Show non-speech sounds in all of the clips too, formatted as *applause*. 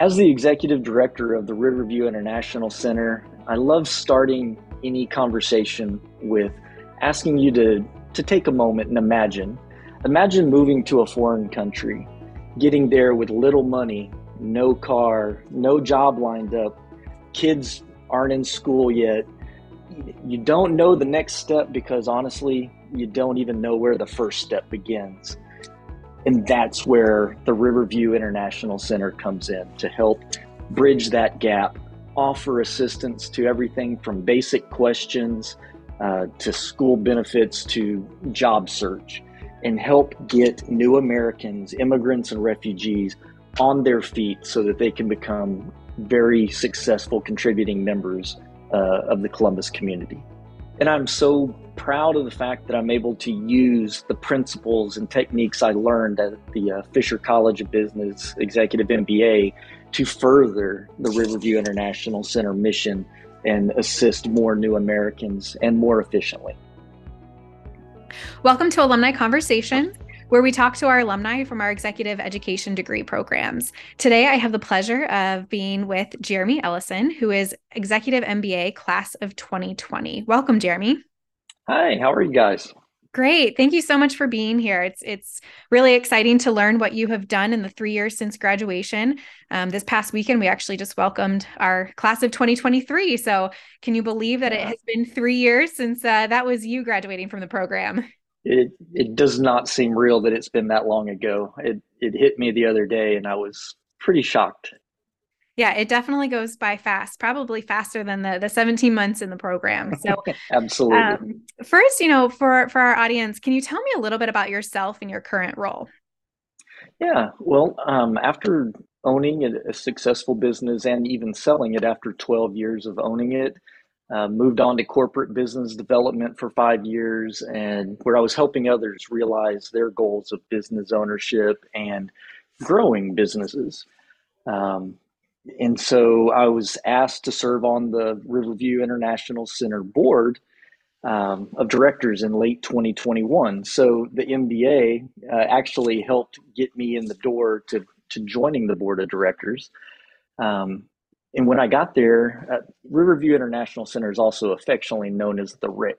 As the executive director of the Riverview International Center, I love starting any conversation with asking you to, to take a moment and imagine. Imagine moving to a foreign country, getting there with little money, no car, no job lined up, kids aren't in school yet. You don't know the next step because honestly, you don't even know where the first step begins. And that's where the Riverview International Center comes in to help bridge that gap, offer assistance to everything from basic questions uh, to school benefits to job search, and help get new Americans, immigrants, and refugees on their feet so that they can become very successful contributing members uh, of the Columbus community. And I'm so proud of the fact that I'm able to use the principles and techniques I learned at the uh, Fisher College of Business Executive MBA to further the Riverview International Center mission and assist more new Americans and more efficiently. Welcome to Alumni Conversations where we talk to our alumni from our executive education degree programs. Today, I have the pleasure of being with Jeremy Ellison, who is Executive MBA class of 2020. Welcome, Jeremy. Hi, how are you guys? Great. Thank you so much for being here. It's it's really exciting to learn what you have done in the three years since graduation. Um, this past weekend, we actually just welcomed our class of 2023. So, can you believe that it has been three years since uh, that was you graduating from the program? It it does not seem real that it's been that long ago. It it hit me the other day, and I was pretty shocked. Yeah, it definitely goes by fast, probably faster than the the 17 months in the program. So *laughs* absolutely. Um, first, you know, for for our audience, can you tell me a little bit about yourself and your current role? Yeah, well, um, after owning a, a successful business and even selling it after 12 years of owning it, uh, moved on to corporate business development for five years, and where I was helping others realize their goals of business ownership and growing businesses. Um, and so I was asked to serve on the Riverview International Center board um, of directors in late 2021. So the MBA uh, actually helped get me in the door to, to joining the board of directors. Um, and when I got there, uh, Riverview International Center is also affectionately known as the RIC.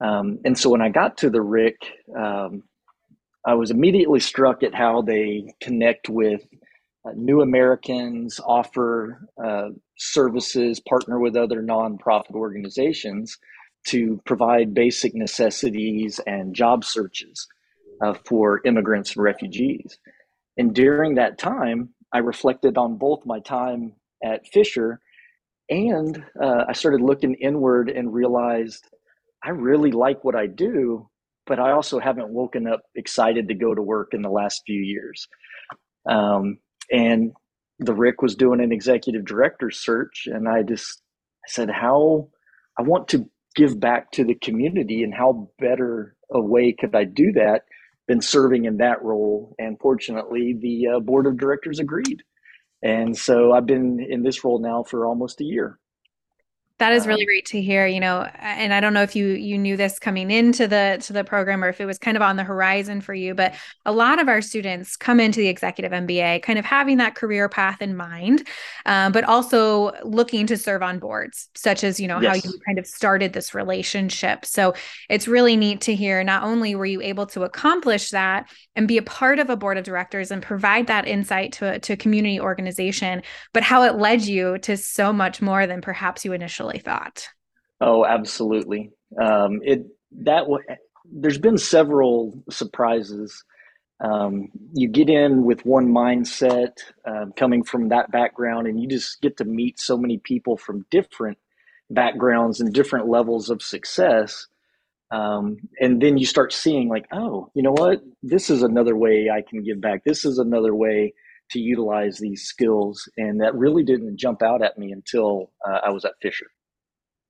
Um, and so when I got to the RIC, um, I was immediately struck at how they connect with uh, new Americans, offer uh, services, partner with other nonprofit organizations to provide basic necessities and job searches uh, for immigrants and refugees. And during that time, I reflected on both my time at Fisher. And uh, I started looking inward and realized I really like what I do, but I also haven't woken up excited to go to work in the last few years. Um, and the RIC was doing an executive director search, and I just said, How I want to give back to the community, and how better a way could I do that than serving in that role? And fortunately, the uh, board of directors agreed. And so I've been in this role now for almost a year. That is really um, great to hear, you know, and I don't know if you you knew this coming into the to the program or if it was kind of on the horizon for you, but a lot of our students come into the executive MBA kind of having that career path in mind, um, but also looking to serve on boards, such as you know yes. how you kind of started this relationship. So it's really neat to hear. Not only were you able to accomplish that and be a part of a board of directors and provide that insight to a, to a community organization, but how it led you to so much more than perhaps you initially initially thought. Oh, absolutely. Um, it that there's been several surprises. Um, you get in with one mindset, uh, coming from that background, and you just get to meet so many people from different backgrounds and different levels of success. Um, and then you start seeing, like, oh, you know what? This is another way I can give back. This is another way to utilize these skills. And that really didn't jump out at me until uh, I was at Fisher.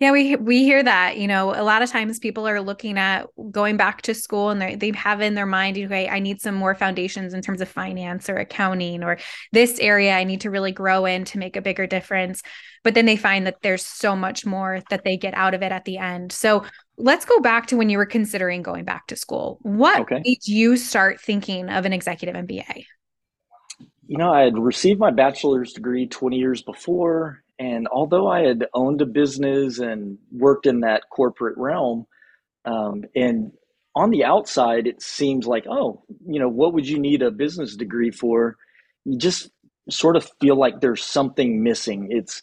Yeah, we we hear that. You know, a lot of times people are looking at going back to school and they they have in their mind, okay, I need some more foundations in terms of finance or accounting or this area I need to really grow in to make a bigger difference. But then they find that there's so much more that they get out of it at the end. So let's go back to when you were considering going back to school. What okay. made you start thinking of an executive MBA? you know, I had received my bachelor's degree 20 years before. And although I had owned a business and worked in that corporate realm, um, and on the outside, it seems like, oh, you know, what would you need a business degree for? You just sort of feel like there's something missing. It's,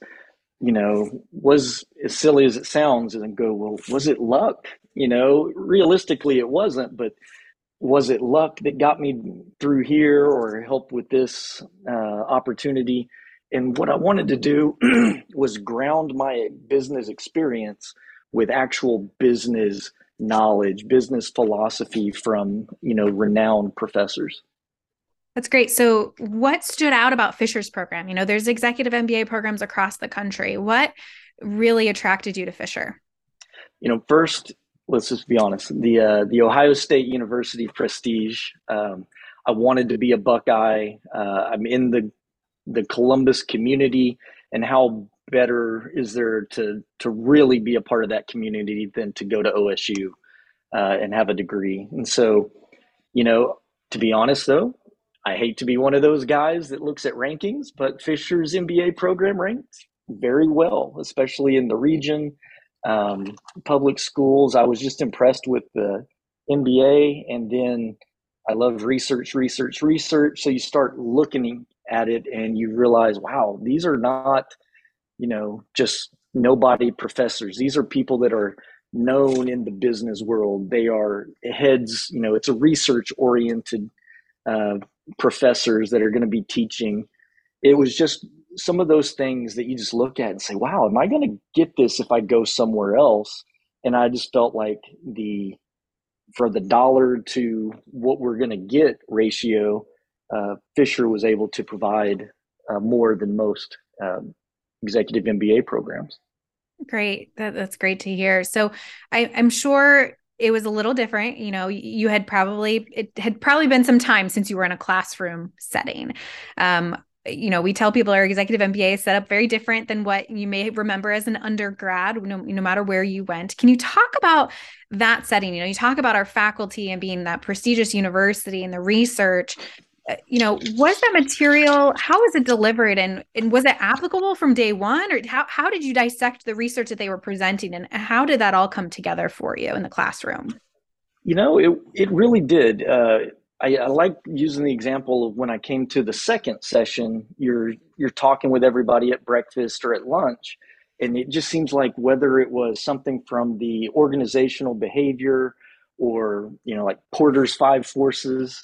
you know, was as silly as it sounds, and go, well, was it luck? You know, realistically, it wasn't, but was it luck that got me through here or helped with this uh, opportunity? And what I wanted to do *clears throat* was ground my business experience with actual business knowledge, business philosophy from, you know, renowned professors. That's great. So, what stood out about Fisher's program? You know, there's executive MBA programs across the country. What really attracted you to Fisher? You know, first, let's just be honest. The uh, the Ohio State University prestige. Um, I wanted to be a Buckeye. Uh, I'm in the the Columbus community, and how better is there to to really be a part of that community than to go to OSU uh, and have a degree? And so, you know, to be honest though, I hate to be one of those guys that looks at rankings, but Fisher's MBA program ranks very well, especially in the region. Um, public schools, I was just impressed with the MBA, and then I love research, research, research. So you start looking at it, and you realize, wow, these are not, you know, just nobody professors. These are people that are known in the business world. They are heads. You know, it's a research oriented uh, professors that are going to be teaching. It was just some of those things that you just look at and say, wow, am I going to get this if I go somewhere else? And I just felt like the, for the dollar to what we're going to get ratio, uh, Fisher was able to provide uh, more than most um, executive MBA programs. Great. That, that's great to hear. So I, I'm sure it was a little different. You know, you had probably, it had probably been some time since you were in a classroom setting. Um, you know, we tell people our executive MBA is set up very different than what you may remember as an undergrad, no, no matter where you went. Can you talk about that setting? You know, you talk about our faculty and being that prestigious university and the research you know was that material how was it delivered and and was it applicable from day one? Or how, how did you dissect the research that they were presenting and how did that all come together for you in the classroom? You know it, it really did. Uh, I, I like using the example of when i came to the second session you're you're talking with everybody at breakfast or at lunch and it just seems like whether it was something from the organizational behavior or you know like porter's five forces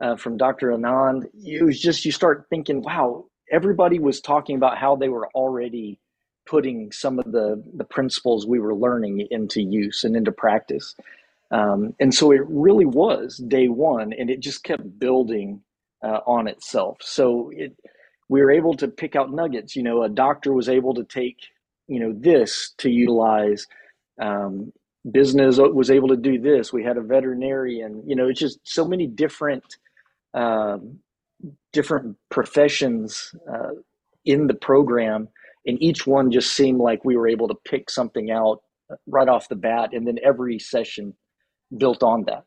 uh, from Dr. Anand, it was just you start thinking, wow, everybody was talking about how they were already putting some of the the principles we were learning into use and into practice. Um, and so it really was day one, and it just kept building uh, on itself. So it we were able to pick out nuggets. You know, a doctor was able to take you know this to utilize. Um, business was able to do this. We had a veterinarian. You know, it's just so many different um, different professions uh, in the program, and each one just seemed like we were able to pick something out right off the bat, and then every session built on that.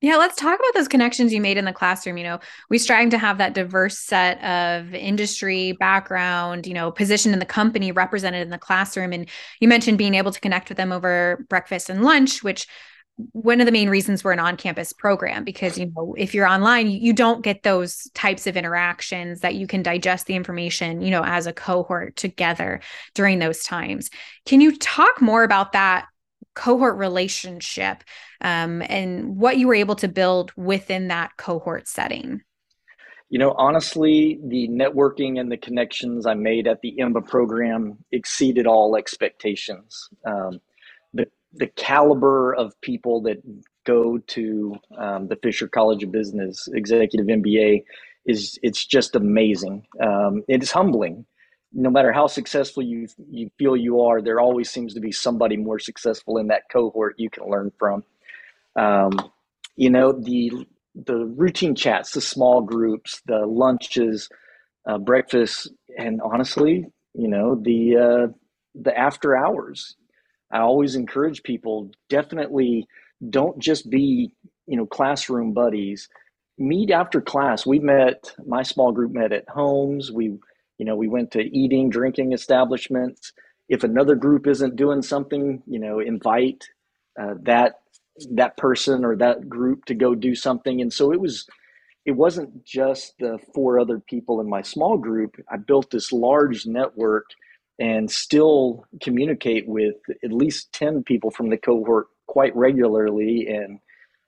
Yeah, let's talk about those connections you made in the classroom. You know, we strive to have that diverse set of industry background, you know, position in the company represented in the classroom. And you mentioned being able to connect with them over breakfast and lunch, which one of the main reasons we're an on-campus program because you know if you're online you don't get those types of interactions that you can digest the information you know as a cohort together during those times. Can you talk more about that cohort relationship um, and what you were able to build within that cohort setting? You know honestly the networking and the connections i made at the EMBA program exceeded all expectations. Um, the caliber of people that go to um, the Fisher College of Business Executive MBA is it's just amazing. Um, it is humbling. No matter how successful you you feel you are, there always seems to be somebody more successful in that cohort you can learn from. Um, you know the the routine chats, the small groups, the lunches, uh, breakfast, and honestly, you know the uh, the after hours I always encourage people definitely don't just be, you know, classroom buddies. meet after class. We met, my small group met at homes. We, you know, we went to eating, drinking establishments. If another group isn't doing something, you know, invite uh, that that person or that group to go do something. And so it was, it wasn't just the four other people in my small group. I built this large network and still communicate with at least 10 people from the cohort quite regularly and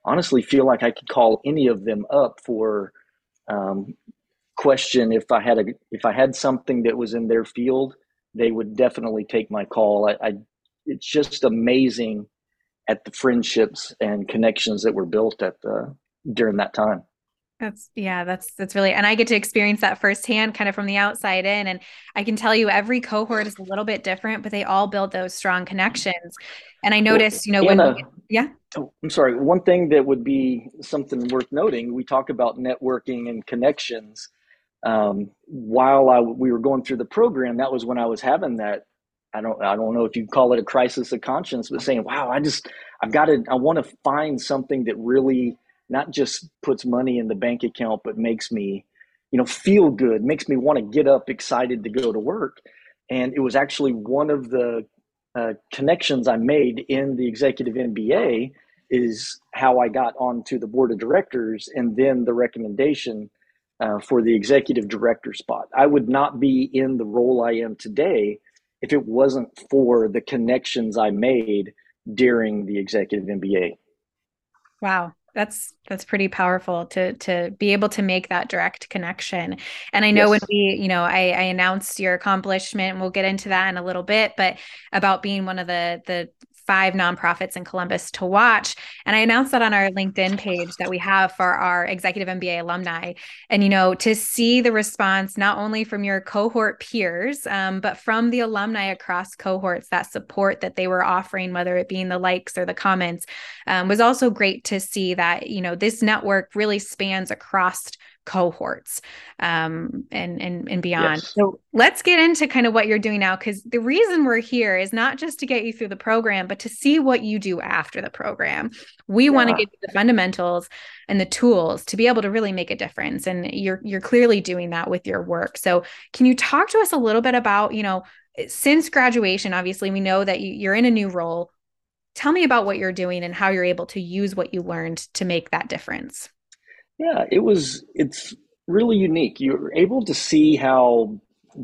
honestly feel like I could call any of them up for um, question if I had a if I had something that was in their field, they would definitely take my call. I, I it's just amazing at the friendships and connections that were built at the during that time. That's yeah, that's that's really and I get to experience that firsthand kind of from the outside in and I can tell you every cohort is a little bit different, but they all build those strong connections. And I noticed, well, you know, Anna, when yeah. Oh, I'm sorry. One thing that would be something worth noting, we talk about networking and connections. Um, while I, we were going through the program, that was when I was having that. I don't, I don't know if you call it a crisis of conscience, but saying, "Wow, I just, I've got to, I want to find something that really not just puts money in the bank account, but makes me, you know, feel good, makes me want to get up excited to go to work." And it was actually one of the uh, connections I made in the executive MBA is how I got onto the board of directors and then the recommendation uh, for the executive director spot. I would not be in the role I am today if it wasn't for the connections I made during the executive MBA. Wow that's that's pretty powerful to to be able to make that direct connection and i know yes. when we you know I, I announced your accomplishment and we'll get into that in a little bit but about being one of the the five nonprofits in Columbus to watch. And I announced that on our LinkedIn page that we have for our executive MBA alumni. And, you know, to see the response not only from your cohort peers, um, but from the alumni across cohorts, that support that they were offering, whether it being the likes or the comments, um, was also great to see that, you know, this network really spans across cohorts um, and and and beyond. Yes. So let's get into kind of what you're doing now because the reason we're here is not just to get you through the program, but to see what you do after the program. We yeah. want to give you the fundamentals and the tools to be able to really make a difference, and you're you're clearly doing that with your work. So can you talk to us a little bit about you know since graduation? Obviously, we know that you're in a new role. Tell me about what you're doing and how you're able to use what you learned to make that difference. Yeah, it was, it's really unique. You're able to see how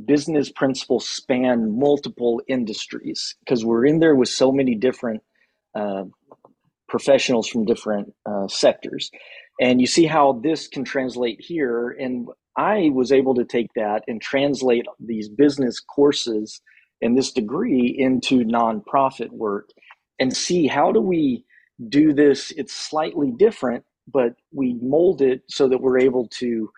business principles span multiple industries because we're in there with so many different uh, professionals from different uh, sectors. And you see how this can translate here. And I was able to take that and translate these business courses and this degree into nonprofit work and see how do we do this? It's slightly different, but we mold it so that we're able to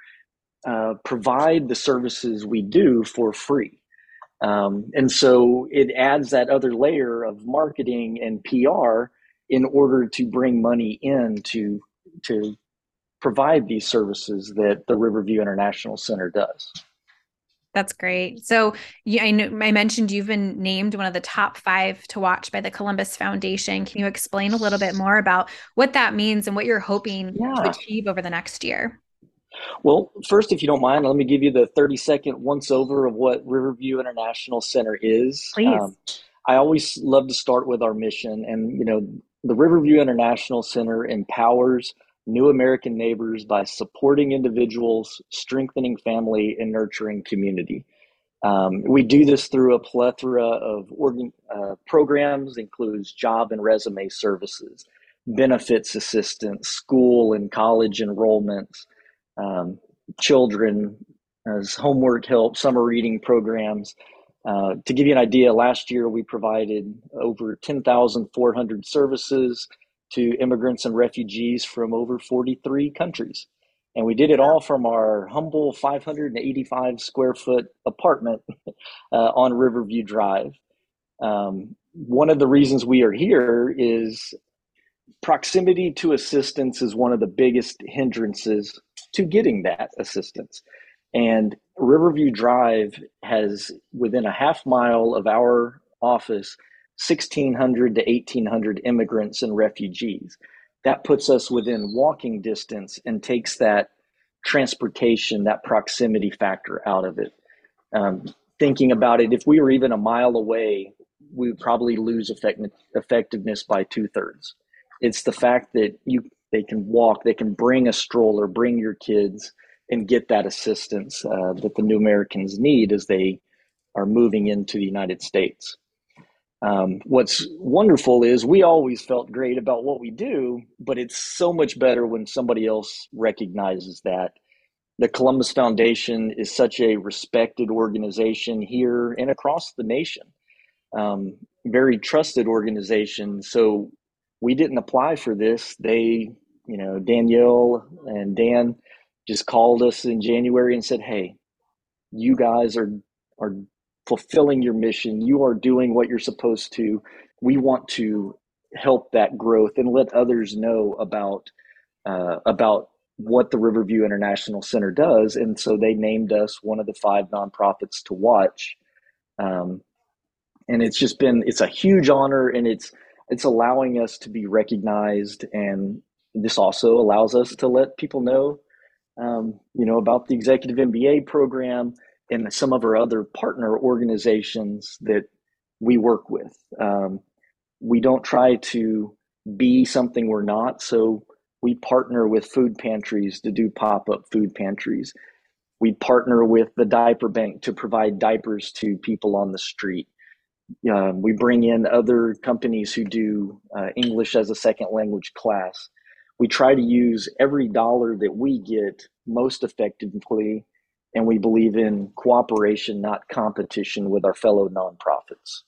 uh, provide the services we do for free. Um, and so it adds that other layer of marketing and PR in order to bring money in to, to provide these services that the Riverview International Center does. That's great. So I, know, I mentioned you've been named one of the top five to watch by the Columbus Foundation. Can you explain a little bit more about what that means and what you're hoping yeah. to achieve over the next year? Well, first, if you don't mind, let me give you the 30 second once over of what Riverview International Center is. Please. Um, I always love to start with our mission. And, you know, the Riverview International Center empowers new American neighbors by supporting individuals, strengthening family, and nurturing community. Um, we do this through a plethora of organ, uh, programs, includes job and resume services, benefits assistance, school and college enrollments, um, children as homework help, summer reading programs. Uh, to give you an idea, last year we provided over 10,400 services to immigrants and refugees from over 43 countries. And we did it all from our humble 585 square foot apartment *laughs* uh, on Riverview Drive. Um, one of the reasons we are here is proximity to assistance is one of the biggest hindrances to getting that assistance. And Riverview Drive has, within a half mile of our office, 1,600 to 1,800 immigrants and refugees. that puts us within walking distance and takes that transportation, that proximity factor out of it. Um, thinking about it, if we were even a mile away, we would probably lose effect- effectiveness by two thirds. It's the fact that you they can walk, they can bring a stroller, bring your kids, and get that assistance uh, that the new Americans need as they are moving into the United States. Um, what's wonderful is we always felt great about what we do, but it's so much better when somebody else recognizes that. The Columbus Foundation is such a respected organization here and across the nation, um, very trusted organization. So we didn't apply for this. They, you know, Danielle and Dan just called us in January and said, "Hey, you guys are are fulfilling your mission. You are doing what you're supposed to. We want to help that growth and let others know about uh, about what the Riverview International Center does. And so they named us one of the five nonprofits to watch. Um, and it's just been it's a huge honor, and it's it's allowing us to be recognized, and this also allows us to let people know, um, you know, about the Executive MBA program and some of our other partner organizations that we work with. Um, we don't try to be something we're not. So we partner with food pantries to do pop up food pantries. We partner with the diaper bank to provide diapers to people on the street. Um, we bring in other companies who do uh, English as a second language class. We try to use every dollar that we get most effectively and we believe in cooperation, not competition with our fellow nonprofits.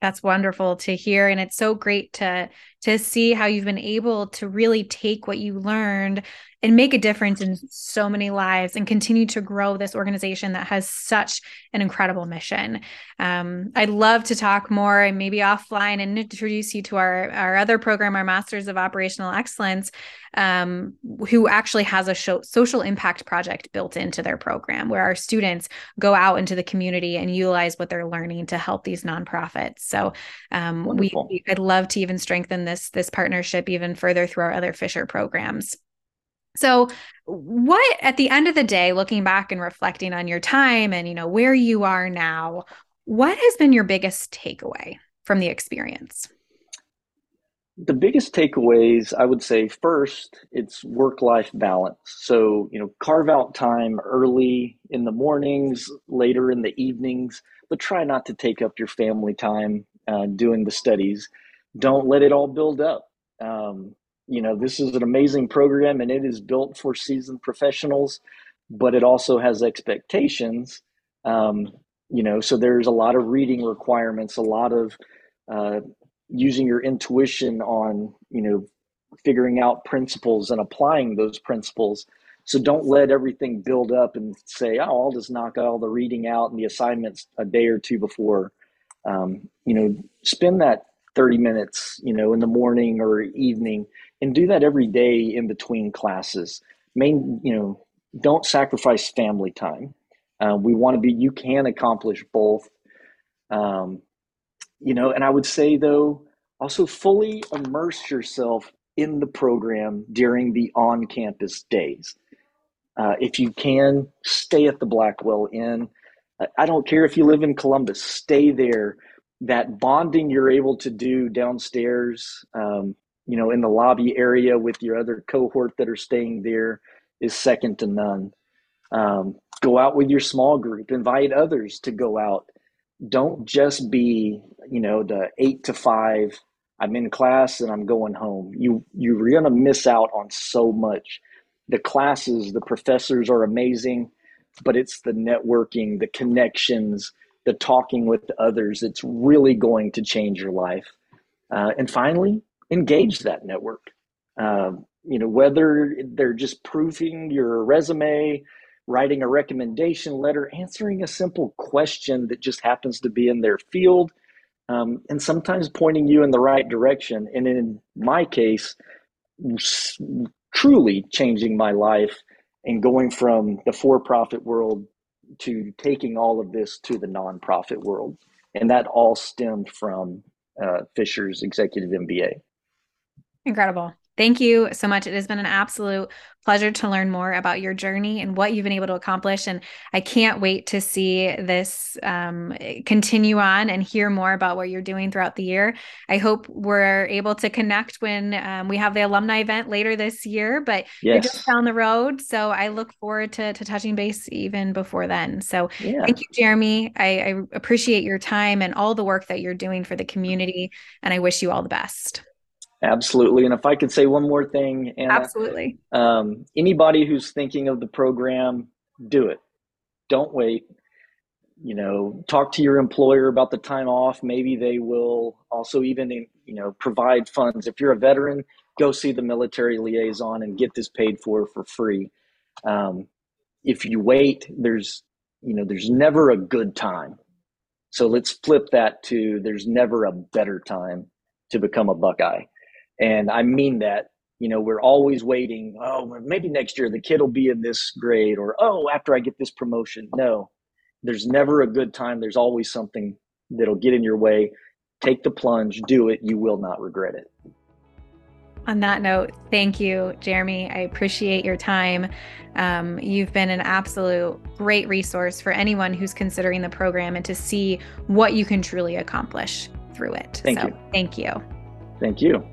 That's wonderful to hear and it's so great to to see how you've been able to really take what you learned and make a difference in so many lives and continue to grow this organization that has such an incredible mission. Um, I'd love to talk more and maybe offline and introduce you to our, our other program, our Masters of Operational Excellence, um, who actually has a show, social impact project built into their program where our students go out into the community and utilize what they're learning to help these nonprofits. So um, we, I'd love to even strengthen this, this partnership even further through our other Fisher programs. So, what at the end of the day, looking back and reflecting on your time and you know where you are now, what has been your biggest takeaway from the experience? The biggest takeaways, I would say, first, it's work life balance. So, you know, carve out time early in the mornings, later in the evenings, but try not to take up your family time uh, doing the studies. Don't let it all build up. Um, you know, this is an amazing program and it is built for seasoned professionals, but it also has expectations. Um, you know, so there's a lot of reading requirements, a lot of uh, using your intuition on, you know, figuring out principles and applying those principles. So don't let everything build up and say, oh, I'll just knock all the reading out and the assignments a day or two before. Um, you know, spend that 30 minutes, you know, in the morning or evening and do that every day in between classes. Main, you know, don't sacrifice family time. Uh, we want to be. You can accomplish both. Um, you know, and I would say though, also fully immerse yourself in the program during the on-campus days. Uh, if you can, stay at the Blackwell Inn. I don't care if you live in Columbus, stay there. That bonding you're able to do downstairs, um, you know, in the lobby area with your other cohort that are staying there is second to none. Um, go out with your small group, invite others to go out. Don't just be, you know, the eight to five. I'm in class and I'm going home. You you're gonna miss out on so much. The classes, the professors are amazing, but it's the networking, the connections, the talking with others. It's really going to change your life. Uh, and finally, engage that network. Um, you know, whether they're just proofing your resume, writing a recommendation letter, answering a simple question that just happens to be in their field, um, and sometimes pointing you in the right direction. And in my case, truly changing my life and going from the for profit world to taking all of this to the nonprofit world. And that all stemmed from uh, Fisher's executive MBA. Incredible. Thank you so much. It has been an absolute pleasure to learn more about your journey and what you've been able to accomplish. And I can't wait to see this um, continue on and hear more about what you're doing throughout the year. I hope we're able to connect when um, we have the alumni event later this year, but yes. you're just down the road. So I look forward to, to touching base even before then. So yeah. thank you, Jeremy. I, I appreciate your time and all the work that you're doing for the community. And I wish you all the best. Absolutely. And if I could say one more thing, Anna, absolutely. Um, anybody who's thinking of the program, do it. Don't wait. You know, talk to your employer about the time off. Maybe they will also even, you know, provide funds. If you're a veteran, go see the military liaison and get this paid for for free. Um, if you wait, there's, you know, there's never a good time. So let's flip that to there's never a better time to become a Buckeye. And I mean that, you know, we're always waiting. Oh, maybe next year the kid will be in this grade, or oh, after I get this promotion. No, there's never a good time. There's always something that'll get in your way. Take the plunge, do it. You will not regret it. On that note, thank you, Jeremy. I appreciate your time. Um, you've been an absolute great resource for anyone who's considering the program and to see what you can truly accomplish through it. Thank so, you. Thank you. Thank you.